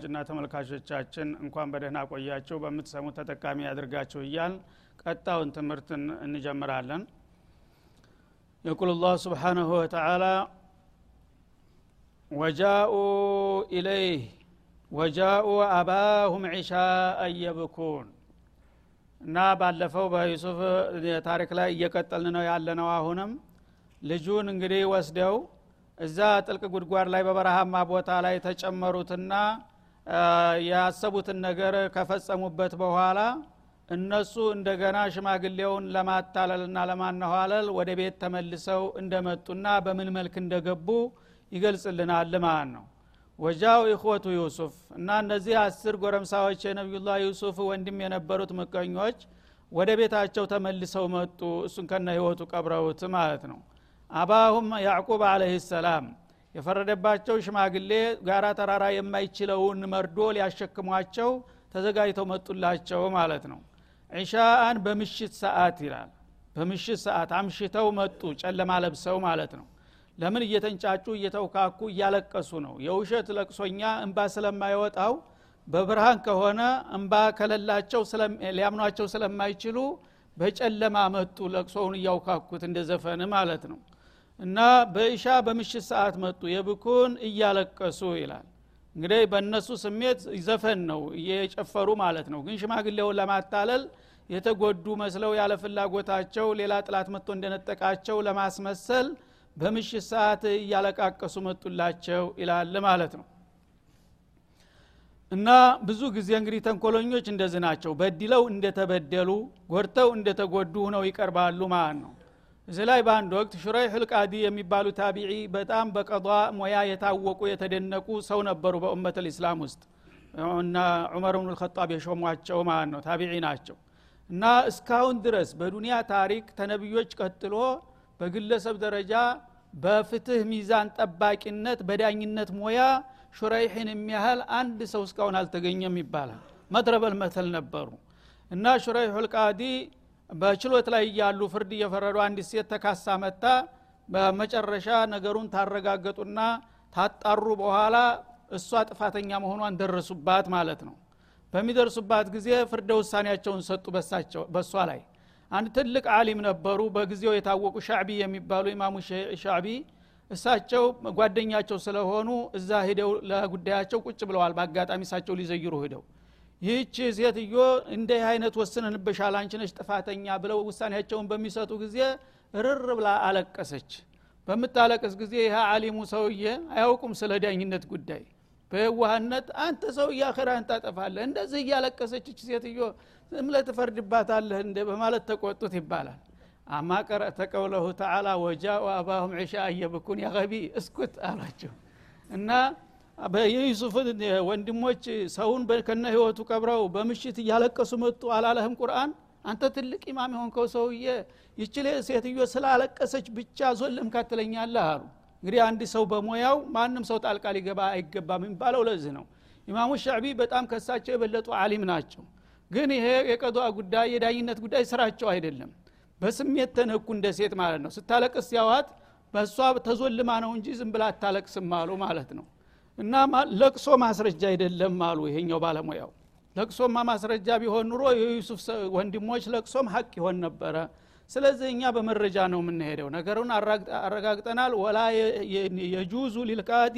አዳማጭና ተመልካቾቻችን እንኳን በደህና ቆያቸው በምትሰሙ ተጠቃሚ ያድርጋቸው እያል ቀጣውን ትምህርትን እንጀምራለን። የቁል ላህ ስብሓናሁ ወተላ ወጃኡ ኢለይህ ወጃኡ አባሁም ዒሻአን የብኩን እና ባለፈው በዩሱፍ ታሪክ ላይ እየቀጠልን ነው ያለነው። አሁንም ልጁን እንግዲህ ወስደው እዛ ጥልቅ ጉድጓድ ላይ በበረሃማ ቦታ ላይ ተጨመሩትና ያሰቡትን ነገር ከፈጸሙበት በኋላ እነሱ እንደገና ሽማግሌውን ለማታለልና ለማነኋለል ወደ ቤት ተመልሰው እንደመጡና በምን መልክ እንደገቡ ይገልጽልናል ማለት ነው። ወጃው ኢኽወቱ ዩሱፍ እና እነዚህ አስር ጎረምሳዎች የነቢዩላህ ዩሱፍ ወንድም የነበሩት ምቀኞች ወደ ቤታቸው ተመልሰው መጡ። እሱን ከነ ህይወቱ ቀብረውት ማለት ነው። አባሁም ያዕቁብ አለህ ሰላም የፈረደባቸው ሽማግሌ ጋራ ተራራ የማይችለውን መርዶ ሊያሸክሟቸው ተዘጋጅተው መጡላቸው ማለት ነው። ዒሻአን በምሽት ሰዓት ይላል። በምሽት ሰዓት አምሽተው መጡ ጨለማ ለብሰው ማለት ነው። ለምን እየተንጫጩ እየተውካኩ እያለቀሱ ነው። የውሸት ለቅሶኛ እንባ ስለማይወጣው በብርሃን ከሆነ እንባ ከለላቸው ሊያምኗቸው ስለማይችሉ በጨለማ መጡ ለቅሶውን እያውካኩት እንደ ዘፈን ማለት ነው እና በኢሻ በምሽት ሰዓት መጡ። የብኩን እያለቀሱ ይላል። እንግዲህ በእነሱ ስሜት ዘፈን ነው እየጨፈሩ ማለት ነው። ግን ሽማግሌውን ለማታለል የተጎዱ መስለው ያለ ፍላጎታቸው ሌላ ጥላት መጥቶ እንደነጠቃቸው ለማስመሰል በምሽት ሰዓት እያለቃቀሱ መጡላቸው ይላል ማለት ነው። እና ብዙ ጊዜ እንግዲህ ተንኮለኞች እንደዚህ ናቸው። በድለው እንደተበደሉ ጎድተው እንደተጎዱ ሁነው ይቀርባሉ ማለት ነው እዚህ ላይ በአንድ ወቅት ሹረይህ ልቃዲ የሚባሉ ታቢዒ በጣም በቀዷ ሙያ የታወቁ የተደነቁ ሰው ነበሩ በኡመት ልእስላም ውስጥ። እና ዑመር ብኑ ልከጣብ የሾሟቸው ማለት ነው ታቢዒ ናቸው። እና እስካሁን ድረስ በዱንያ ታሪክ ተነቢዮች ቀጥሎ በግለሰብ ደረጃ በፍትህ ሚዛን ጠባቂነት በዳኝነት ሙያ ሹረይሕን የሚያህል አንድ ሰው እስካሁን አልተገኘም ይባላል። መድረበል መተል ነበሩ። እና ሹረይሑ ልቃዲ በችሎት ላይ እያሉ ፍርድ እየፈረዱ አንዲት ሴት ተካሳ መታ በመጨረሻ ነገሩን ታረጋገጡና ታጣሩ በኋላ እሷ ጥፋተኛ መሆኗን ደረሱባት ማለት ነው። በሚደርሱባት ጊዜ ፍርደ ውሳኔያቸውን ሰጡ በሷ ላይ። አንድ ትልቅ አሊም ነበሩ። በጊዜው የታወቁ ሻዕቢ የሚባሉ ኢማሙ ሻዕቢ እሳቸው ጓደኛቸው ስለሆኑ እዛ ሂደው ለጉዳያቸው ቁጭ ብለዋል። በአጋጣሚ እሳቸው ሊዘይሩ ሂደው ይህች ሴትዮ እንዲህ አይነት ወስነንብሻል አንቺ ነሽ ጥፋተኛ ብለው ውሳኔያቸውን በሚሰጡ ጊዜ ርር ብላ አለቀሰች። በምታለቅስ ጊዜ ይህ አሊሙ ሰውዬ አያውቁም ስለ ዳኝነት ጉዳይ። በየዋህነት አንተ ሰውዬ አኸራን ታጠፋለህ እንደዚህ እያለቀሰች ሴትዮ ዝምለ ትፈርድባታለህ እንደ በማለት ተቆጡት ይባላል። አማ ቀረእተ ቀውለሁ ተዓላ ወጃኡ አባሁም ዒሻ እየብኩን ያገቢ እስኩት አሏቸው። እና የዩሱፍ ወንድሞች ሰውን ከነ ህይወቱ ቀብረው በምሽት እያለቀሱ መጡ አላለህም ቁርአን? አንተ ትልቅ ኢማም የሆንከው ሰውዬ ይችሌ ሴትዮ ስላለቀሰች ብቻ ዞልም ካትለኛለህ አሉ። እንግዲህ አንድ ሰው በሙያው ማንም ሰው ጣልቃ ሊገባ አይገባም የሚባለው ለዚህ ነው። ኢማሙ ሻዕቢ በጣም ከሳቸው የበለጡ አሊም ናቸው። ግን ይሄ የቀዷ ጉዳይ የዳኝነት ጉዳይ ስራቸው አይደለም። በስሜት ተነኩ እንደ ሴት ማለት ነው። ስታለቅስ ያዋት በእሷ ተዞልማ ነው እንጂ ዝም ብላ አታለቅስም አሉ ማለት ነው እና ለቅሶ ማስረጃ አይደለም አሉ ይሄኛው ባለሙያው። ለቅሶማ ማስረጃ ቢሆን ኑሮ የዩሱፍ ወንድሞች ለቅሶም ሀቅ ይሆን ነበረ። ስለዚህ እኛ በመረጃ ነው የምንሄደው። ነገሩን አረጋግጠናል። ወላ የጁዙ ሊልቃዲ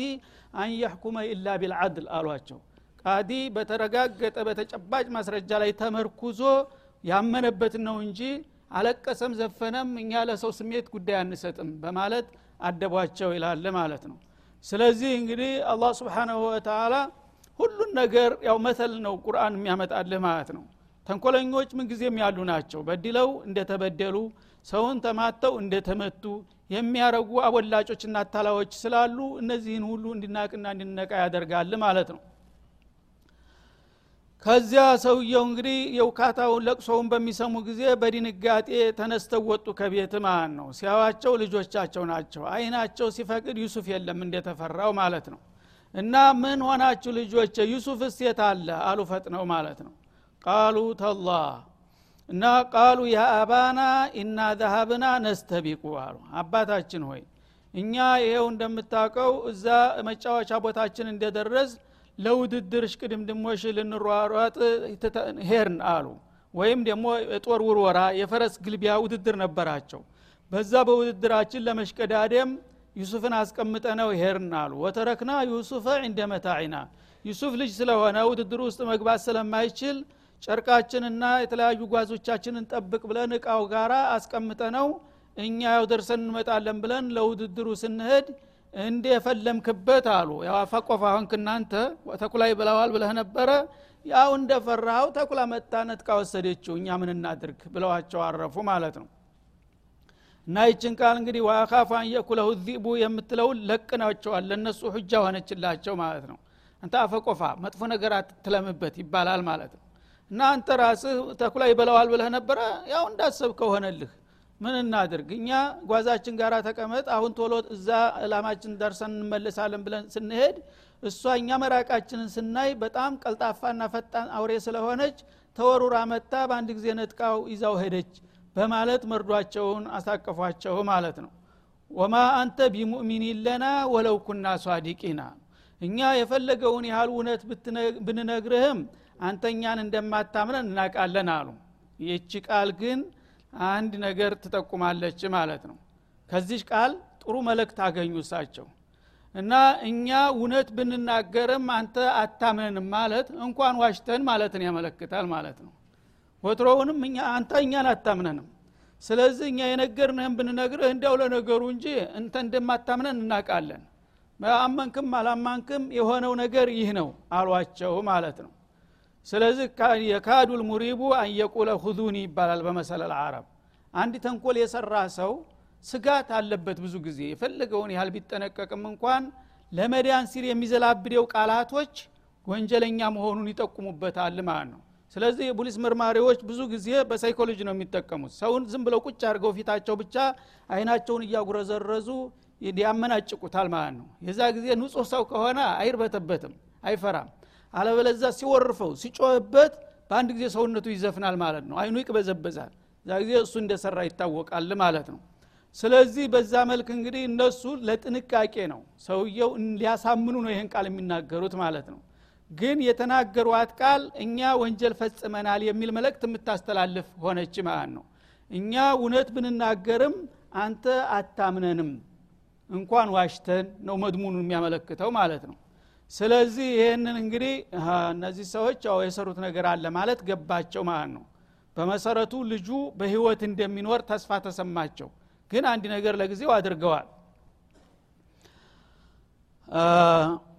አን የሕኩመ ኢላ ቢልዓድል አሏቸው። ቃዲ በተረጋገጠ በተጨባጭ ማስረጃ ላይ ተመርኩዞ ያመነበትን ነው እንጂ አለቀሰም ዘፈነም እኛ ለሰው ስሜት ጉዳይ አንሰጥም በማለት አደቧቸው ይላል ማለት ነው ስለዚህ እንግዲህ አላህ ስብሓናሁ ወተላ ሁሉን ነገር ያው መተል ነው ቁርአን የሚያመጣልህ ማለት ነው። ተንኮለኞች ምንጊዜም ያሉ ናቸው። በድለው እንደተበደሉ ሰውን ተማተው እንደተመቱ የሚያረጉ አቦላጮችና አታላዎች ስላሉ እነዚህን ሁሉ እንድናቅና እንድነቃ ያደርጋል ማለት ነው ከዚያ ሰውየው እንግዲህ የውካታውን ለቅሶውን በሚሰሙ ጊዜ በድንጋጤ ተነስተው ወጡ ከቤት ማለት ነው። ሲያዋቸው ልጆቻቸው ናቸው። አይናቸው ሲፈቅድ ዩሱፍ የለም እንደተፈራው ማለት ነው። እና ምን ሆናችሁ ልጆች ዩሱፍ የት አለ? አሉ ፈጥነው ማለት ነው። ቃሉ ተላ እና ቃሉ ያ አባና ኢና ዘሀብና ነስተቢቁ አሉ። አባታችን ሆይ እኛ ይሄው እንደምታውቀው እዛ መጫወቻ ቦታችን እንደደረስ ለውድድር እሽቅድምድሞሽ ልንሯሯጥ ሄድን አሉ። ወይም ደግሞ የጦር ውርወራ የፈረስ ግልቢያ ውድድር ነበራቸው። በዛ በውድድራችን ለመሽቀዳደም ዩሱፍን አስቀምጠነው ሄድን አሉ። وتركنا يوسف عند متاعنا ዩሱፍ ልጅ ስለሆነ ውድድሩ ውስጥ መግባት ስለማይችል ጨርቃችንና የተለያዩ ጓዞቻችንን ጠብቅ ብለን እቃው ጋራ አስቀምጠነው እኛ ያው ደርሰን እንመጣለን ብለን ለውድድሩ ስንሄድ እንደ የፈለምክበት አሉ። ያው አፋቆፋ ሆንክ እናንተ ተኩላ ይበላዋል ብለህ ነበረ? ያው እንደፈራኸው ተኩላ መጣ ነጥቃ ወሰደችው እኛ ምን እናድርግ ብለዋቸው አረፉ ማለት ነው። እና ይችን ቃል እንግዲህ ዋካፋ አንየኩለሁ ዚቡ የምትለውን ለቅናቸዋል ለእነሱ ሁጃ ሆነችላቸው ማለት ነው። አንተ አፈቆፋ መጥፎ ነገር አትትለምበት ይባላል ማለት ነው። እና አንተ ራስህ ተኩላ ይበላዋል ብለህ ነበረ? ያው እንዳሰብ ከሆነልህ ምን እናድርግ? እኛ ጓዛችን ጋር ተቀመጥ አሁን ቶሎ እዛ እላማችን ደርሰን እንመለሳለን ብለን ስንሄድ እሷ እኛ መራቃችንን ስናይ በጣም ቀልጣፋና ፈጣን አውሬ ስለሆነች ተወሩራ መታ በአንድ ጊዜ ነጥቃው ይዛው ሄደች በማለት መርዷቸውን አሳቀፏቸው ማለት ነው። ወማ አንተ ቢሙእሚኒን ለና ወለው ኩና ሷዲቂና። እኛ የፈለገውን ያህል እውነት ብንነግርህም አንተኛን እንደማታምነን እናቃለን አሉ። ይቺ ቃል ግን አንድ ነገር ትጠቁማለች ማለት ነው። ከዚህ ቃል ጥሩ መልእክት አገኙ እሳቸው። እና እኛ እውነት ብንናገርም አንተ አታምነንም ማለት እንኳን ዋሽተን ማለትን ያመለክታል ማለት ነው። ወትሮውንም አንተ እኛን አታምነንም። ስለዚህ እኛ የነገርንህም ብንነግርህ እንዲያው ለነገሩ እንጂ እንተ እንደማታምነን እናቃለን አመንክም አላማንክም የሆነው ነገር ይህ ነው አሏቸው ማለት ነው ስለዚህ የካዱል ሙሪቡ አንየቁለ ሁዙኒ ይባላል በመሰለል አረብ። አንድ ተንኮል የሰራ ሰው ስጋት አለበት ብዙ ጊዜ። የፈለገውን ያህል ቢጠነቀቅም እንኳን ለመዳን ሲል የሚዘላብደው ቃላቶች ወንጀለኛ መሆኑን ይጠቁሙበታል ማለት ነው። ስለዚህ የፖሊስ መርማሪዎች ብዙ ጊዜ በሳይኮሎጂ ነው የሚጠቀሙት። ሰውን ዝም ብለው ቁጭ አድርገው ፊታቸው ብቻ አይናቸውን እያጉረዘረዙ ያመናጭቁታል ማለት ነው። የዛ ጊዜ ንጹህ ሰው ከሆነ አይርበተበትም አይፈራም አለበለዛ ሲወርፈው ሲጮህበት በአንድ ጊዜ ሰውነቱ ይዘፍናል ማለት ነው። አይኑ ይቅበዘበዛል። እዛ ጊዜ እሱ እንደሰራ ይታወቃል ማለት ነው። ስለዚህ በዛ መልክ እንግዲህ እነሱ ለጥንቃቄ ነው ሰውየው ሊያሳምኑ ነው ይህን ቃል የሚናገሩት ማለት ነው። ግን የተናገሯት ቃል እኛ ወንጀል ፈጽመናል የሚል መልእክት የምታስተላልፍ ሆነች ማለት ነው። እኛ እውነት ብንናገርም አንተ አታምነንም እንኳን ዋሽተን ነው መድሙኑ የሚያመለክተው ማለት ነው ስለዚህ ይህንን እንግዲህ እነዚህ ሰዎች ያው የሰሩት ነገር አለ ማለት ገባቸው ማለት ነው። በመሰረቱ ልጁ በህይወት እንደሚኖር ተስፋ ተሰማቸው። ግን አንድ ነገር ለጊዜው አድርገዋል።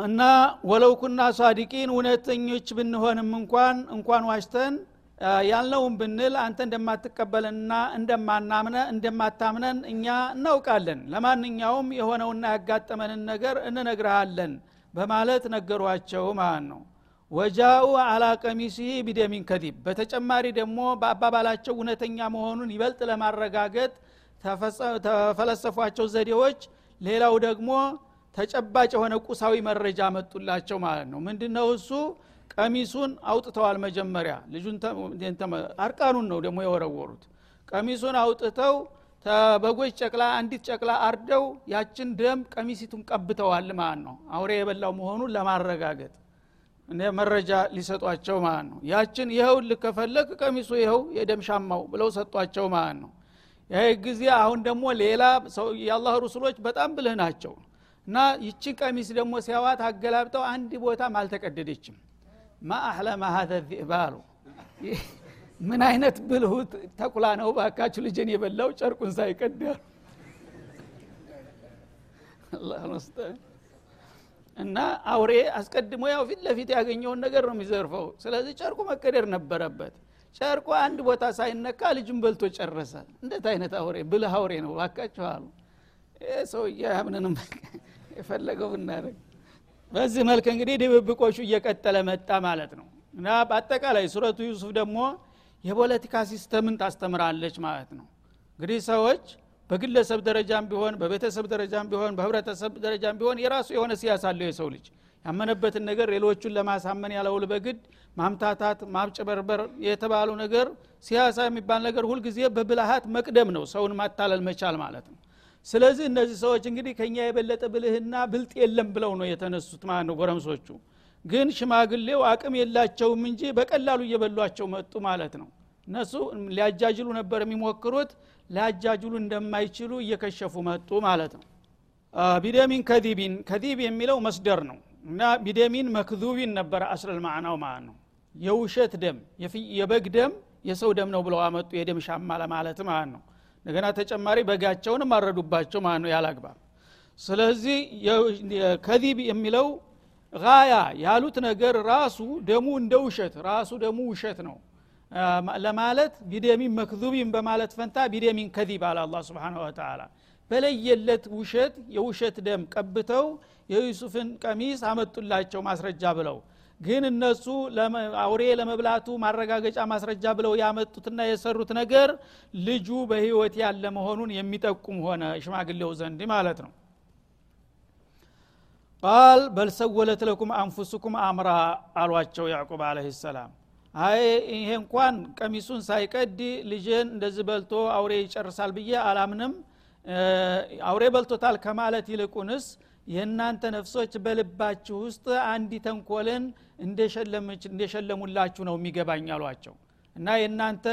እና ወለው ኩና እውነተኞች ብንሆንም እንኳን እንኳን ዋሽተን ያልነውን ብንል አንተ እንደማትቀበለንና እንደማናምነ እንደማታምነን እኛ እናውቃለን። ለማንኛውም የሆነውና ያጋጠመንን ነገር እንነግርሃለን በማለት ነገሯቸው ማለት ነው። ወጃኡ አላ ቀሚሲህ ቢደሚን ከዲብ። በተጨማሪ ደግሞ በአባባላቸው እውነተኛ መሆኑን ይበልጥ ለማረጋገጥ ተፈለሰፏቸው ዘዴዎች ሌላው ደግሞ ተጨባጭ የሆነ ቁሳዊ መረጃ መጡላቸው ማለት ነው። ምንድነው እሱ? ቀሚሱን አውጥተዋል መጀመሪያ። ልጁን አርቃኑን ነው ደግሞ የወረወሩት። ቀሚሱን አውጥተው በጎች ጨቅላ አንዲት ጨቅላ አርደው ያችን ደም ቀሚሲቱን ቀብተዋል ማለት ነው። አውሬ የበላው መሆኑን ለማረጋገጥ መረጃ ሊሰጧቸው ማለት ነው። ያችን ይኸው ልከፈለግ ቀሚሱ ይኸው የደም ሻማው ብለው ሰጧቸው ማለት ነው። ይህ ጊዜ አሁን ደግሞ ሌላ የአላህ ሩሱሎች በጣም ብልህ ናቸው። እና ይችን ቀሚስ ደግሞ ሲያዋት አገላብጠው አንድ ቦታም አልተቀደደችም። ማ አህለማ ሀዘ ዚእባሉ ምን አይነት ብልሁ ተኩላ ነው? ባካችሁ ልጅን የበላው ጨርቁን ሳይቀዳሉ እና አውሬ አስቀድሞ ያው ፊት ለፊት ያገኘውን ነገር ነው የሚዘርፈው። ስለዚህ ጨርቁ መቀደር ነበረበት። ጨርቁ አንድ ቦታ ሳይነካ ልጁን በልቶ ጨረሰ። እንዴት አይነት አውሬ ብልህ አውሬ ነው። ባካችሁ አሉ። ሰውዬ ምንንም የፈለገው ብናደረግ በዚህ መልክ እንግዲህ ድብብቆቹ እየቀጠለ መጣ ማለት ነው። እና በአጠቃላይ ሱረቱ ዩሱፍ ደግሞ የፖለቲካ ሲስተምን ታስተምራለች ማለት ነው። እንግዲህ ሰዎች በግለሰብ ደረጃም ቢሆን በቤተሰብ ደረጃም ቢሆን በህብረተሰብ ደረጃም ቢሆን የራሱ የሆነ ሲያሳ አለው የሰው ልጅ። ያመነበትን ነገር ሌሎቹን ለማሳመን ያለውል በግድ ማምታታት ማብጨበርበር የተባለው ነገር ሲያሳ የሚባል ነገር ሁልጊዜ በብልሃት መቅደም ነው ሰውን ማታለል መቻል ማለት ነው። ስለዚህ እነዚህ ሰዎች እንግዲህ ከኛ የበለጠ ብልህና ብልጥ የለም ብለው ነው የተነሱት ማለት ነው ጎረምሶቹ ግን ሽማግሌው አቅም የላቸውም እንጂ በቀላሉ እየበሏቸው መጡ ማለት ነው። እነሱ ሊያጃጅሉ ነበር የሚሞክሩት ሊያጃጅሉ እንደማይችሉ እየከሸፉ መጡ ማለት ነው። ቢደሚን ከዚቢን ከዚብ የሚለው መስደር ነው። እና ቢደሚን መክዙቢን ነበረ አስለል ማዕናው ማለት ነው። የውሸት ደም የበግ ደም የሰው ደም ነው ብለው አመጡ የደም ሻማ ለማለት ማለት ነው። እንደገና ተጨማሪ በጋቸውንም አረዱባቸው ማለት ነው ያላግባብ ስለዚህ ከዚብ የሚለው ጋያ ያሉት ነገር ራሱ ደሙ እንደ ውሸት ራሱ ደሙ ውሸት ነው። ለማለት ቢደሚን መክዙቢን በማለት ፈንታ ቢደሚን ከዚብ አለ አላ ስብን ወተላ በለየለት ውሸት የውሸት ደም ቀብተው የዩሱፍን ቀሚስ አመጡላቸው ማስረጃ ብለው። ግን እነሱ አውሬ ለመብላቱ ማረጋገጫ ማስረጃ ብለው ያመጡትና የሰሩት ነገር ልጁ በህይወት ያለ መሆኑን የሚጠቁም ሆነ ሽማግሌው ዘንድ ማለት ነው ቃል በልሰወለት ለኩም አንፉስኩም አምራ አሏቸው ያዕቁብ አለህ ሰላም። አይ ይሄ እንኳን ቀሚሱን ሳይቀድ ልጅን እንደዚህ በልቶ አውሬ ይጨርሳል ብዬ አላምንም። አውሬ በልቶታል ከማለት ይልቁንስ የእናንተ ነፍሶች በልባችሁ ውስጥ አንዲ ተንኮልን እንደሸለሙላችሁ ነው የሚገባኝ አሏቸው። እና የእናንተ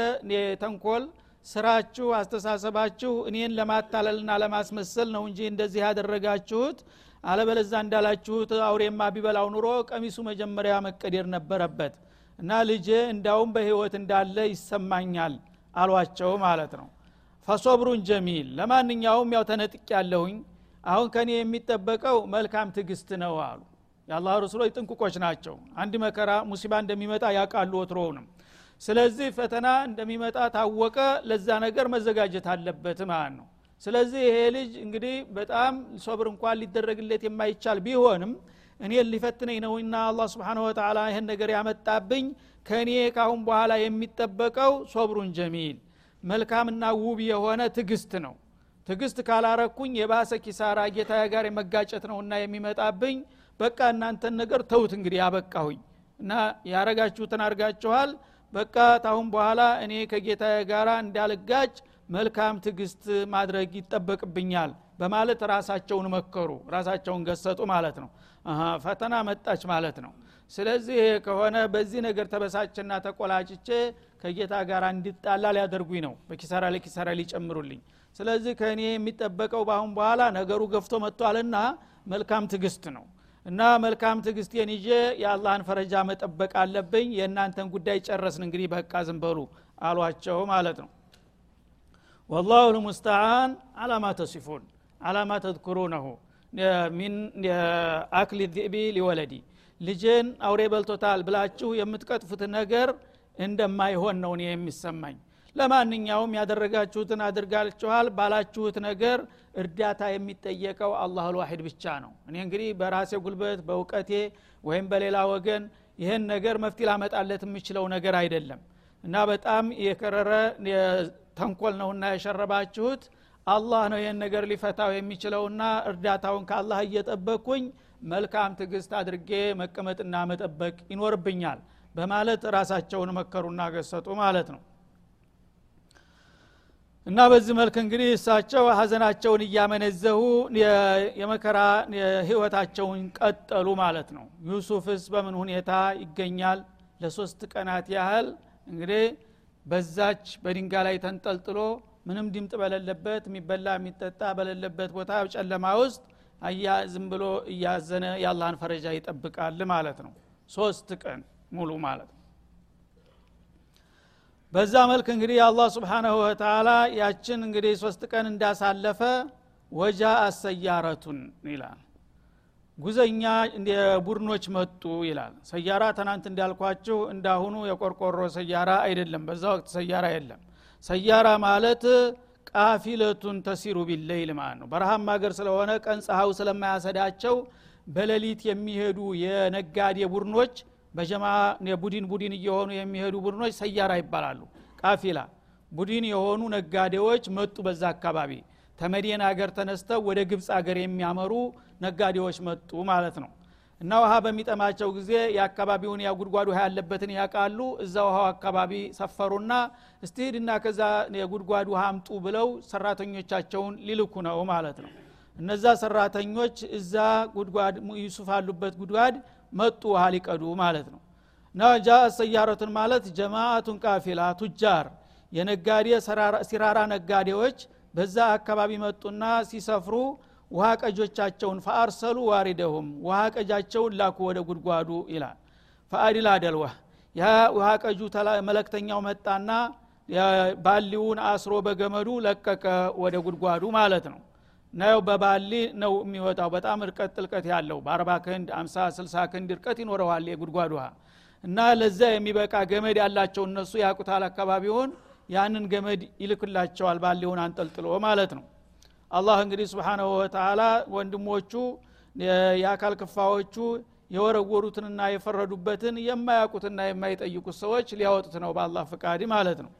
ተንኮል ስራችሁ አስተሳሰባችሁ እኔን ለማታለልና ለማስመሰል ነው እንጂ እንደዚህ ያደረጋችሁት። አለበለዛ እንዳላችሁት አውሬማ ቢበላው ኑሮ ቀሚሱ መጀመሪያ መቀደር ነበረበት እና ልጄ እንዳውም በህይወት እንዳለ ይሰማኛል አሏቸው ማለት ነው። ፈሶብሩን ጀሚል ለማንኛውም ያው ተነጥቅ ያለሁኝ አሁን ከኔ የሚጠበቀው መልካም ትግስት ነው አሉ። የአላህ ረሱሎች ጥንቁቆች ናቸው። አንድ መከራ ሙሲባ እንደሚመጣ ያውቃሉ ወትሮውንም ስለዚህ ፈተና እንደሚመጣ ታወቀ ለዛ ነገር መዘጋጀት አለበት ማለት ነው። ስለዚህ ይሄ ልጅ እንግዲህ በጣም ሶብር እንኳን ሊደረግለት የማይቻል ቢሆንም እኔ ሊፈትነኝ ነውና አላ ስብን ወተላ ይህን ነገር ያመጣብኝ ከእኔ ካሁን በኋላ የሚጠበቀው ሶብሩን ጀሚል መልካምና ውብ የሆነ ትግስት ነው። ትግስት ካላረኩኝ የባሰ ኪሳራ ጌታ ጋር የመጋጨት ነውና የሚመጣብኝ። በቃ እናንተን ነገር ተውት እንግዲህ ያበቃሁኝ። እና ያረጋችሁትን አርጋችኋል በቃ ታሁን በኋላ እኔ ከጌታ ጋር እንዳልጋጭ መልካም ትግስት ማድረግ ይጠበቅብኛል በማለት ራሳቸውን መከሩ ራሳቸውን ገሰጡ ማለት ነው። ፈተና መጣች ማለት ነው። ስለዚህ ከሆነ በዚህ ነገር ተበሳችና ተቆላጭቼ ከጌታ ጋር እንዲጣላ ሊያደርጉኝ ነው። በኪሳራ ለኪሳራ ሊጨምሩልኝ። ስለዚህ ከእኔ የሚጠበቀው በአሁን በኋላ ነገሩ ገፍቶ መጥቷልና መልካም ትግስት ነው እና መልካም ትግስቴን ይዤ የአላህን ፈረጃ መጠበቅ አለብኝ። የእናንተን ጉዳይ ጨረስን እንግዲህ በቃ ዝም በሉ አሏቸው ማለት ነው። ወላሁ ልሙስተዓን አላማ ተሲፉን አላማ ተذክሩነሁ ሚን አክል ዚእቢ ሊወለዲ ልጄን አውሬ በልቶታል ብላችሁ የምትቀጥፉት ነገር እንደማይሆን ነው የሚሰማኝ ለማንኛውም ያደረጋችሁትን አድርጋችኋል ባላችሁት ነገር እርዳታ የሚጠየቀው አላህ ልዋሂድ ብቻ ነው። እኔ እንግዲህ በራሴ ጉልበት በእውቀቴ ወይም በሌላ ወገን ይህን ነገር መፍትሄ ላመጣለት የምችለው ነገር አይደለም። እና በጣም የከረረ ተንኮል ነውና የሸረባችሁት አላህ ነው ይህን ነገር ሊፈታው የሚችለውና እርዳታውን ከአላህ እየጠበቅኩኝ መልካም ትግስት አድርጌ መቀመጥና መጠበቅ ይኖርብኛል በማለት ራሳቸውን መከሩና ገሰጡ ማለት ነው እና በዚህ መልክ እንግዲህ እሳቸው ሀዘናቸውን እያመነዘሁ የመከራ ህይወታቸውን ቀጠሉ ማለት ነው። ዩሱፍስ በምን ሁኔታ ይገኛል? ለሶስት ቀናት ያህል እንግዲህ በዛች በድንጋ ላይ ተንጠልጥሎ ምንም ድምጥ በሌለበት የሚበላ የሚጠጣ በሌለበት ቦታ ጨለማ ውስጥ አያ ዝም ብሎ እያዘነ የአላህን ፈረጃ ይጠብቃል ማለት ነው። ሶስት ቀን ሙሉ ማለት ነው በዛ መልክ እንግዲህ አላህ ስብሓናሁ ወተላ ያችን እንግዲህ ሶስት ቀን እንዳሳለፈ ወጃ አሰያረቱን ይላል። ጉዘኛ ቡድኖች መጡ ይላል። ሰያራ ትናንት እንዳልኳችሁ እንዳሁኑ የቆርቆሮ ሰያራ አይደለም። በዛ ወቅት ሰያራ የለም። ሰያራ ማለት ቃፊለቱን ተሲሩ ቢለይል ማለት ነው። በረሃም ሀገር ስለሆነ ቀን ፀሐው ስለማያሰዳቸው በሌሊት የሚሄዱ የነጋዴ ቡድኖች በጀማ ቡድን ቡድን እየሆኑ የሚሄዱ ቡድኖች ሰያራ ይባላሉ። ቃፊላ ቡድን የሆኑ ነጋዴዎች መጡ በዛ አካባቢ። ተመዲን ሀገር ተነስተው ወደ ግብፅ ሀገር የሚያመሩ ነጋዴዎች መጡ ማለት ነው። እና ውሃ በሚጠማቸው ጊዜ የአካባቢውን ያ ጉድጓድ ውሃ ያለበትን ያውቃሉ። እዛ ውሃው አካባቢ ሰፈሩና እስቲ ሂድና ከዛ የጉድጓድ ውሃ አምጡ ብለው ሰራተኞቻቸውን ሊልኩ ነው ማለት ነው። እነዛ ሰራተኞች እዛ ጉድጓድ ዩሱፍ አሉበት ጉድጓድ መጡ ውሃ ሊቀዱ ማለት ነው። እና ሰያረቱን ማለት ጀማአቱን ቃፊላ ቱጃር የነጋዴ ሲራራ ነጋዴዎች በዛ አካባቢ መጡና ሲሰፍሩ ውሃ ቀጆቻቸውን ፈአርሰሉ ዋሪደሁም ውሃ ቀጃቸውን ላኩ ወደ ጉድጓዱ ይላል። ፈአዲል አደልወህ ያ ውሃ ቀጁ መለክተኛው መጣና ባሊውን አስሮ በገመዱ ለቀቀ ወደ ጉድጓዱ ማለት ነው ነው በባሊ ነው የሚወጣው። በጣም እርቀት ጥልቀት ያለው በአርባ ክንድ አምሳ ስልሳ ክንድ እርቀት ይኖረዋል የጉድጓድ ውሃ። እና ለዛ የሚበቃ ገመድ ያላቸው እነሱ ያቁታል አካባቢውን። ያንን ገመድ ይልክላቸዋል ባሊውን አንጠልጥሎ ማለት ነው። አላህ እንግዲህ ስብሓናሁ ወተላ ወንድሞቹ የአካል ክፋዎቹ የወረወሩትንና የፈረዱበትን የማያውቁትና የማይጠይቁት ሰዎች ሊያወጡት ነው በአላህ ፍቃድ ማለት ነው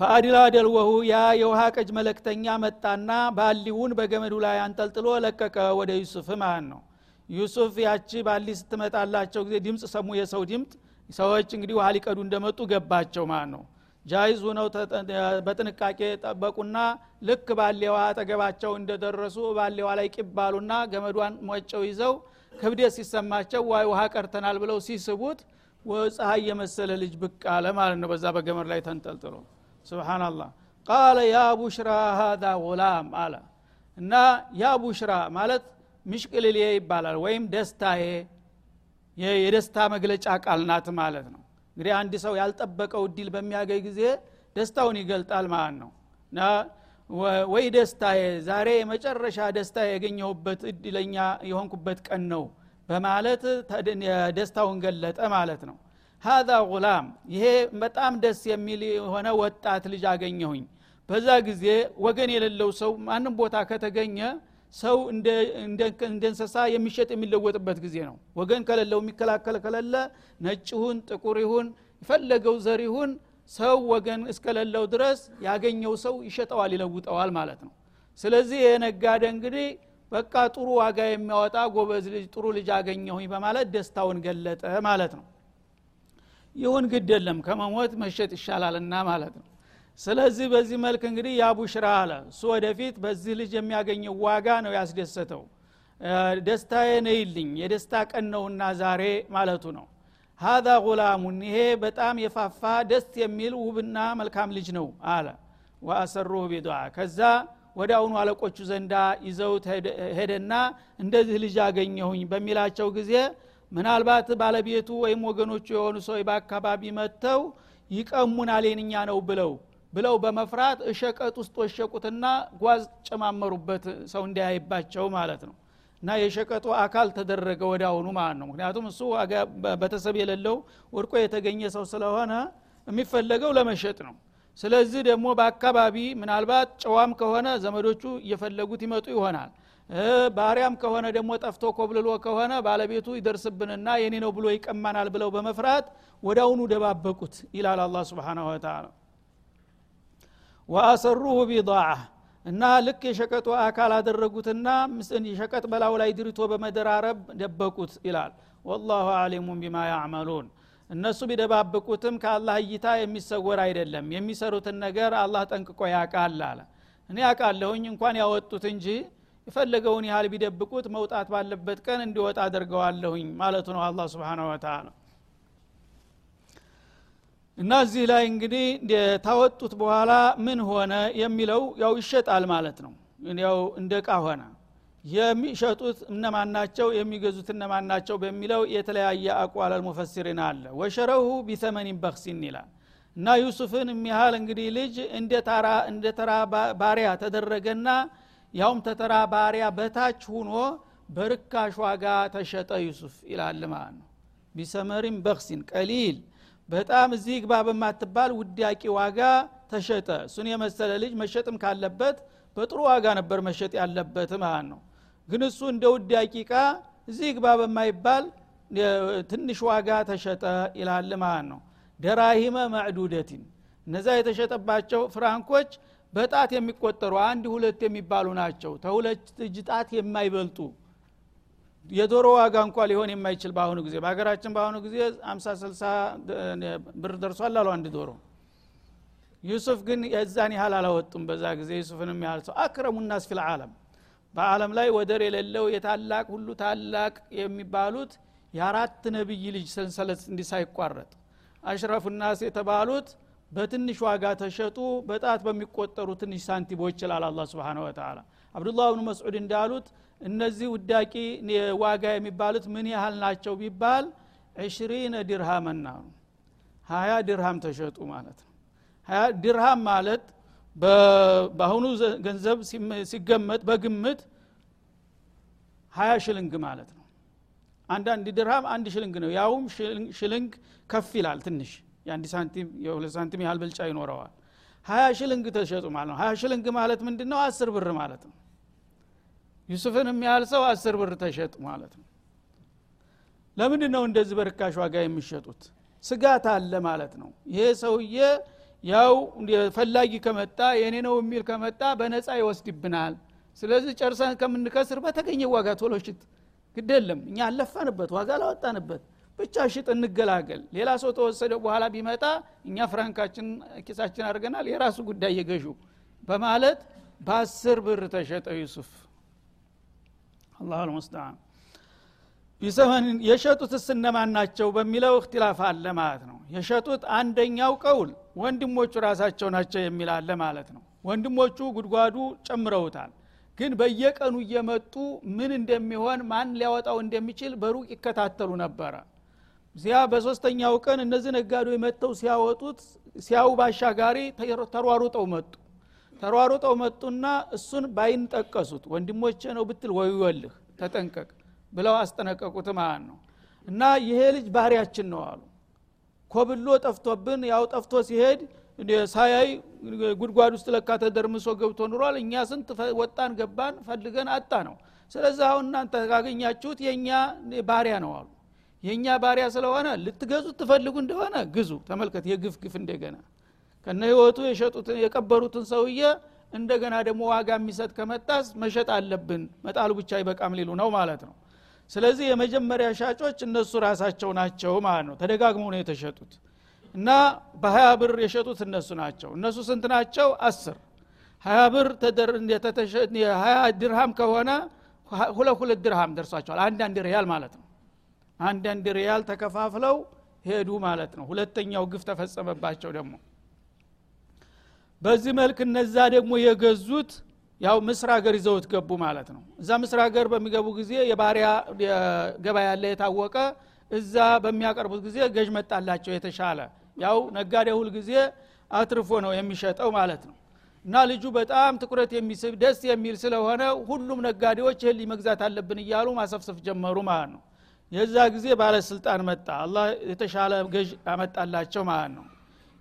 ፈአዲላ ደልወሁ ያ የውሃ ቀጅ መለክተኛ መጣና ባሊውን በገመዱ ላይ አንጠልጥሎ ለቀቀ። ወደ ዩሱፍ ማለት ነው። ዩሱፍ ያቺ ባሊ ስትመጣላቸው ጊዜ ድምፅ ሰሙ። የሰው ድምፅ ሰዎች እንግዲህ ውሃ ሊቀዱ እንደመጡ ገባቸው ማለት ነው። ጃይዝ ሁነው በጥንቃቄ ጠበቁና ልክ ባሌዋ አጠገባቸው እንደደረሱ ባሌዋ ላይ ቂባሉና ገመዷን ሞጨው ይዘው ክብደት ሲሰማቸው ዋይ ውሃ ቀርተናል ብለው ሲስቡት ፀሐይ የመሰለ ልጅ ብቅ አለ ማለት ነው። በዛ በገመድ ላይ ተንጠልጥሎ ሱብሃነላህ قال يا بشرى هذا غلام አለ እና ያ ቡሽራ ማለት ምሽቅልሌ ይባላል ወይም ደስታዬ የደስታ መግለጫ ቃል ናት ማለት ነው እንግዲህ አንድ ሰው ያልጠበቀው እድል በሚያገኝ ጊዜ ደስታውን ይገልጣል ማለት ነው ወይ ደስታዬ ዛሬ የመጨረሻ ደስታ ያገኘሁበት እድለኛ የሆንኩበት ቀን ነው በማለት ደስታውን ገለጠ ማለት ነው ሀዛ ጉላም ይሄ በጣም ደስ የሚል የሆነ ወጣት ልጅ አገኘሁኝ። በዛ ጊዜ ወገን የሌለው ሰው ማንም ቦታ ከተገኘ ሰው እንደ እንስሳ የሚሸጥ የሚለወጥበት ጊዜ ነው። ወገን ከሌለው የሚከላከል ከሌለ ነጭ ይሁን ጥቁር ይሁን የፈለገው ዘር ይሁን ሰው ወገን እስከሌለው ድረስ ያገኘው ሰው ይሸጠዋል ይለውጠዋል ማለት ነው። ስለዚህ የነጋደ እንግዲህ በቃ ጥሩ ዋጋ የሚያወጣ ጎበዝ ልጅ ጥሩ ልጅ አገኘሁኝ በማለት ደስታውን ገለጠ ማለት ነው ይሁን ግድ የለም ከመሞት መሸጥ ይሻላልና ማለት ነው። ስለዚህ በዚህ መልክ እንግዲህ ያቡሽራ አለ። እሱ ወደፊት በዚህ ልጅ የሚያገኘው ዋጋ ነው ያስደሰተው። ደስታዬ ነይልኝ የደስታ ቀን ነውና ዛሬ ማለቱ ነው። ሀዛ ጉላሙን ይሄ በጣም የፋፋ ደስ የሚል ውብና መልካም ልጅ ነው አለ። ወአሰሩህ ቢዱዓ ከዛ ወደ አሁኑ አለቆቹ ዘንዳ ይዘውት ሄደና እንደዚህ ልጅ አገኘሁኝ በሚላቸው ጊዜ ምናልባት ባለቤቱ ወይም ወገኖቹ የሆኑ ሰው በአካባቢ መጥተው ይቀሙናል የንኛ ነው ብለው ብለው በመፍራት እሸቀጥ ውስጥ ወሸቁትና ጓዝ ጨማመሩበት ሰው እንዲያይባቸው ማለት ነው። እና የሸቀጡ አካል ተደረገ አሁኑ ማለት ነው። ምክንያቱም እሱ በተሰብ የሌለው ወድቆ የተገኘ ሰው ስለሆነ የሚፈለገው ለመሸጥ ነው። ስለዚህ ደግሞ በአካባቢ ምናልባት ጨዋም ከሆነ ዘመዶቹ እየፈለጉት ይመጡ ይሆናል ባሪያም ከሆነ ደግሞ ጠፍቶ ኮብልሎ ከሆነ ባለቤቱ ይደርስብንና የኔ ነው ብሎ ይቀማናል ብለው በመፍራት አሁኑ ደባበቁት ይላል አላ ስብን ወተላ ወአሰሩሁ ቢضዓ እና ልክ የሸቀጡ አካል አደረጉትና የሸቀጥ በላው ላይ ድሪቶ በመደራረብ ደበቁት ይላል። ወላሁ አሊሙን ቢማ ያዕመሉን። እነሱ ቢደባብቁትም ከአላህ እይታ የሚሰወር አይደለም። የሚሰሩትን ነገር አላህ ጠንቅቆ ያቃል አለ። እኔ ያቃለሁኝ እንኳን ያወጡት እንጂ የፈለገውን ያህል ቢደብቁት መውጣት ባለበት ቀን እንዲወጣ አደርገዋለሁኝ ማለቱ ነው አላ ስብን ወተላ እና እዚህ ላይ እንግዲህ ታወጡት በኋላ ምን ሆነ የሚለው ያው ይሸጣል ማለት ነው። ያው እንደ እቃ ሆነ። የሚሸጡት እነማን ናቸው? የሚገዙት እነማን ናቸው? በሚለው የተለያየ አቋል አልሙፈሲሪን አለ። ወሸረሁ ቢተመኒን በክሲን ይላል። እና ዩሱፍን የሚያህል እንግዲህ ልጅ እንደ ተራ ባሪያ ተደረገና ያውም ተተራ ባሪያ በታች ሁኖ በርካሽ ዋጋ ተሸጠ ዩሱፍ ይላል ማለት ነው። ቢሰመሪን በክሲን ቀሊል በጣም እዚህ ግባ በማትባል ውዳቂ ዋጋ ተሸጠ። እሱን የመሰለ ልጅ መሸጥም ካለበት በጥሩ ዋጋ ነበር መሸጥ ያለበት ማለት ነው። ግን እሱ እንደ ውዳቂ ቃ እዚህ ግባ በማይባል ትንሽ ዋጋ ተሸጠ ይላል ማለት ነው። ደራሂመ ማዕዱደቲን እነዛ የተሸጠባቸው ፍራንኮች በጣት የሚቆጠሩ አንድ ሁለት የሚባሉ ናቸው። ተሁለት እጅ ጣት የማይበልጡ የዶሮ ዋጋ እንኳ ሊሆን የማይችል በአሁኑ ጊዜ በሀገራችን በአሁኑ ጊዜ አምሳ ስልሳ ብር ደርሷል አሉ አንድ ዶሮ። ዩሱፍ ግን የዛን ያህል አላወጡም በዛ ጊዜ። ዩሱፍንም ያህል ሰው አክረሙ ናስ ፊል ዓለም። በአለም ላይ ወደር የሌለው የታላቅ ሁሉ ታላቅ የሚባሉት የአራት ነቢይ ልጅ ሰንሰለት እንዲ ሳይቋረጥ አሽረፉ ናስ የተባሉት በትንሽ ዋጋ ተሸጡ። በጣት በሚቆጠሩ ትንሽ ሳንቲሞች ይችላል አላ ስብን ወተላ አብዱላህ ብኑ መስዑድ እንዳሉት እነዚህ ውዳቂ ዋጋ የሚባሉት ምን ያህል ናቸው ቢባል ዕሽሪነ ድርሃመና ሀያ ድርሃም ተሸጡ ማለት ነው። ሀያ ድርሃም ማለት በአሁኑ ገንዘብ ሲገመት በግምት ሀያ ሽልንግ ማለት ነው። አንዳንድ ድርሃም አንድ ሽልንግ ነው። ያውም ሽልንግ ከፍ ይላል ትንሽ የአንድ ሳንቲም የሁለት ሳንቲም ያህል ብልጫ ይኖረዋል። ሀያ ሽልንግ ተሸጡ ማለት ነው። ሀያ ሽልንግ ማለት ምንድን ነው አስር ብር ማለት ነው። ዩሱፍን የሚያህል ሰው አስር ብር ተሸጡ ማለት ነው። ለምንድን ነው እንደዚህ በርካሽ ዋጋ የሚሸጡት? ስጋት አለ ማለት ነው። ይሄ ሰውዬ ያው ፈላጊ ከመጣ የኔ ነው የሚል ከመጣ በነፃ ይወስድብናል። ስለዚህ ጨርሰን ከምንከስር በተገኘ ዋጋ ቶሎ ሽጥ። ግድ የለም። እኛ አለፋንበት ዋጋ ላወጣንበት ብቻ ሽጥ እንገላገል። ሌላ ሰው ተወሰደ በኋላ ቢመጣ እኛ ፍራንካችን ኪሳችን አድርገናል የራሱ ጉዳይ የገዡ በማለት በአስር ብር ተሸጠ ዩሱፍ። አላሁ ልሙስተዓን ቢሰመን የሸጡትስ እነማን ናቸው በሚለው እክትላፍ አለ ማለት ነው። የሸጡት አንደኛው ቀውል ወንድሞቹ ራሳቸው ናቸው የሚል አለ ማለት ነው። ወንድሞቹ ጉድጓዱ ጨምረውታል ግን በየቀኑ እየመጡ ምን እንደሚሆን ማን ሊያወጣው እንደሚችል በሩቅ ይከታተሉ ነበረ እዚያ በሶስተኛው ቀን እነዚህ ነጋዴዎች መጥተው ሲያወጡት ሲያው ባሻጋሪ ተሯሩጠው መጡ። ተሯሩጠው መጡና እሱን ባይን ጠቀሱት። ወንድሞቼ ነው ብትል ወይወልህ ተጠንቀቅ ብለው አስጠነቀቁት ማለት ነው። እና ይሄ ልጅ ባህሪያችን ነው አሉ። ኮብሎ ጠፍቶብን። ያው ጠፍቶ ሲሄድ ሳያይ ጉድጓድ ውስጥ ለካ ተደርምሶ ገብቶ ኑሯል። እኛ ስንት ወጣን ገባን ፈልገን አጣ ነው። ስለዚህ አሁን እናንተ ካገኛችሁት የእኛ ባሪያ ነው አሉ የእኛ ባሪያ ስለሆነ ልትገዙት ትፈልጉ እንደሆነ ግዙ። ተመልከት የግፍ ግፍ እንደገና። ከነ ህይወቱ የሸጡትን የቀበሩትን ሰውዬ እንደገና ደግሞ ዋጋ የሚሰጥ ከመጣስ መሸጥ አለብን። መጣሉ ብቻ አይበቃም ሊሉ ነው ማለት ነው። ስለዚህ የመጀመሪያ ሻጮች እነሱ ራሳቸው ናቸው ማለት ነው። ተደጋግመው ነው የተሸጡት። እና በሀያ ብር የሸጡት እነሱ ናቸው። እነሱ ስንት ናቸው? አስር። ሀያ ብር ሀያ ድርሃም ከሆነ ሁለት ሁለት ድርሃም ደርሷቸዋል። አንዳንድ ሪያል ማለት ነው አንዳንድ ሪያል ተከፋፍለው ሄዱ ማለት ነው። ሁለተኛው ግፍ ተፈጸመባቸው ደግሞ። በዚህ መልክ እነዛ ደግሞ የገዙት ያው ምስር ሀገር ይዘውት ገቡ ማለት ነው። እዛ ምስር ሀገር በሚገቡ ጊዜ የባሪያ ገበያ ያለ የታወቀ እዛ በሚያቀርቡት ጊዜ ገዥ መጣላቸው የተሻለ። ያው ነጋዴ ሁል ጊዜ አትርፎ ነው የሚሸጠው ማለት ነው። እና ልጁ በጣም ትኩረት የሚስብ ደስ የሚል ስለሆነ ሁሉም ነጋዴዎች ይህን መግዛት አለብን እያሉ ማሰፍሰፍ ጀመሩ ማለት ነው የዛ ጊዜ ባለስልጣን መጣ። አላህ የተሻለ ገዥ አመጣላቸው ማለት ነው።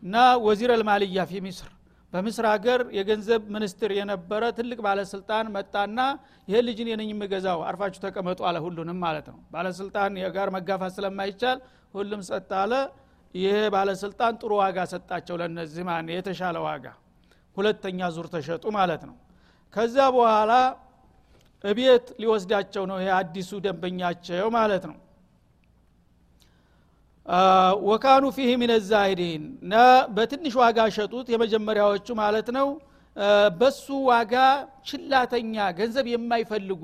እና ወዚር አልማልያ ፊ ሚስር። በምስር ሀገር የገንዘብ ሚኒስትር የነበረ ትልቅ ባለስልጣን መጣና ይህ ልጅን የነኝ የምገዛው አርፋችሁ ተቀመጡ አለ ሁሉንም ማለት ነው። ባለስልጣን ጋር መጋፋት ስለማይቻል ሁሉም ሰጥ አለ። ይሄ ባለስልጣን ጥሩ ዋጋ ሰጣቸው ለነዚህ ማለት የተሻለ ዋጋ። ሁለተኛ ዙር ተሸጡ ማለት ነው። ከዛ በኋላ እቤት ሊወስዳቸው ነው ይሄ አዲሱ ደንበኛቸው ማለት ነው። ወካኑ ፊህ ሚን ዛሂዲን በትንሽ ዋጋ ሸጡት የመጀመሪያዎቹ ማለት ነው። በሱ ዋጋ ችላተኛ ገንዘብ የማይፈልጉ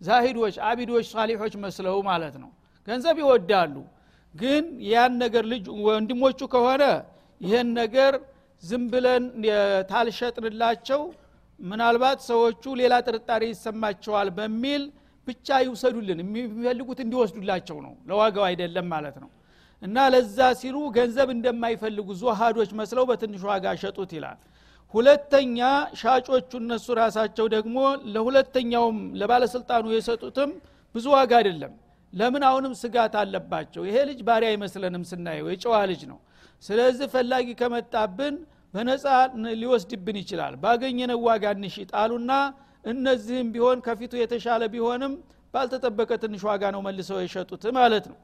ዛሂዶች አቢዶች ሳሊሖች መስለው ማለት ነው። ገንዘብ ይወዳሉ ግን ያን ነገር ልጅ ወንድሞቹ ከሆነ ይህን ነገር ዝም ብለን ታልሸጥንላቸው ምናልባት ሰዎቹ ሌላ ጥርጣሬ ይሰማቸዋል በሚል ብቻ ይውሰዱልን የሚፈልጉት እንዲወስዱላቸው ነው። ለዋጋው አይደለም ማለት ነው። እና ለዛ ሲሉ ገንዘብ እንደማይፈልጉ ዙሃዶች መስለው በትንሽ ዋጋ ሸጡት ይላል። ሁለተኛ ሻጮቹ እነሱ ራሳቸው ደግሞ ለሁለተኛውም ለባለስልጣኑ የሰጡትም ብዙ ዋጋ አይደለም። ለምን አሁንም ስጋት አለባቸው? ይሄ ልጅ ባሪያ አይመስለንም ስናየው የጨዋ ልጅ ነው። ስለዚህ ፈላጊ ከመጣብን በነፃ ሊወስድብን ይችላል። ባገኘነው ዋጋ እንሽጥ አሉና እነዚህም ቢሆን ከፊቱ የተሻለ ቢሆንም ባልተጠበቀ ትንሽ ዋጋ ነው መልሰው የሸጡት ማለት ነው።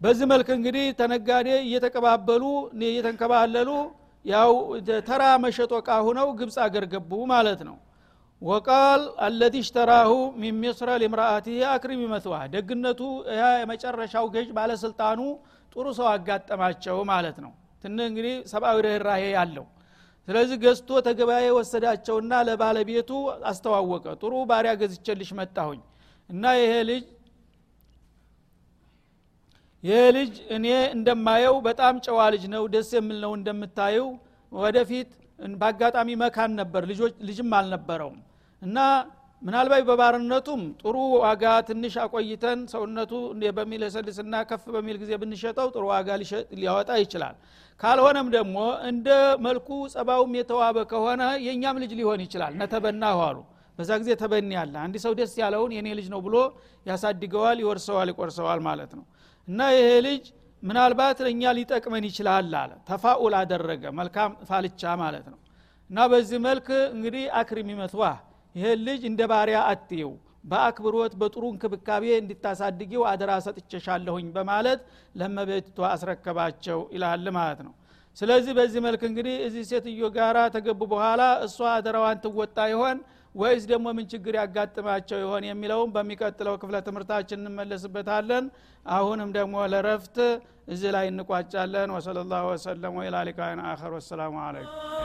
በዚህ መልክ እንግዲህ ተነጋዴ እየተቀባበሉ እየተንከባለሉ ያው ተራ መሸጦ እቃ ሁነው ግብፅ አገር ገቡ ማለት ነው። ወቃል አለዚ ሽተራሁ ሚን ሚስረ ሊምራአቲህ አክሪሚ መስዋህ ደግነቱ የመጨረሻው ገዥ ባለስልጣኑ ጥሩ ሰው አጋጠማቸው ማለት ነው ትን እንግዲህ ሰብአዊ ርኅራሄ ያለው ስለዚህ ገዝቶ ተገበያ ወሰዳቸውና ለባለቤቱ አስተዋወቀ። ጥሩ ባሪያ ገዝቼልሽ መጣሁኝ። እና ይሄ ልጅ ይሄ ልጅ እኔ እንደማየው በጣም ጨዋ ልጅ ነው ደስ የሚል ነው እንደምታየው። ወደፊት በአጋጣሚ መካን ነበር ልጅም አልነበረውም። እና ምናልባት በባርነቱም ጥሩ ዋጋ ትንሽ አቆይተን ሰውነቱ በሚለሰልስና ከፍ በሚል ጊዜ ብንሸጠው ጥሩ ዋጋ ሊያወጣ ይችላል። ካልሆነም ደግሞ እንደ መልኩ ጸባውም የተዋበ ከሆነ የእኛም ልጅ ሊሆን ይችላል። ነተበና አሉ በዛ ጊዜ ተበኒ ያለ አንድ ሰው ደስ ያለውን የኔ ልጅ ነው ብሎ ያሳድገዋል ይወርሰዋል ይቆርሰዋል ማለት ነው። እና ይሄ ልጅ ምናልባት ለእኛ ሊጠቅመን ይችላል አለ። ተፋኡል አደረገ። መልካም ፋልቻ ማለት ነው። እና በዚህ መልክ እንግዲህ አክሪሚ መስዋህ ይህን ልጅ እንደ ባሪያ አትየው በአክብሮት በጥሩ እንክብካቤ እንድታሳድጊው አደራ ሰጥቼሻለሁኝ በማለት ለመቤቷ አስረከባቸው ይላል ማለት ነው። ስለዚህ በዚህ መልክ እንግዲህ እዚህ ሴትዮ ጋራ ተገቡ በኋላ እሷ አደራዋን ትወጣ ይሆን ወይስ ደግሞ ምን ችግር ያጋጥማቸው ይሆን የሚለውም በሚቀጥለው ክፍለ ትምህርታችን እንመለስበታለን። አሁንም ደግሞ ለረፍት እዚህ ላይ እንቋጫለን። ወሰለ ላሁ ወሰለም ወኢላ ሊቃይን አኸር። ወሰላሙ አለይኩም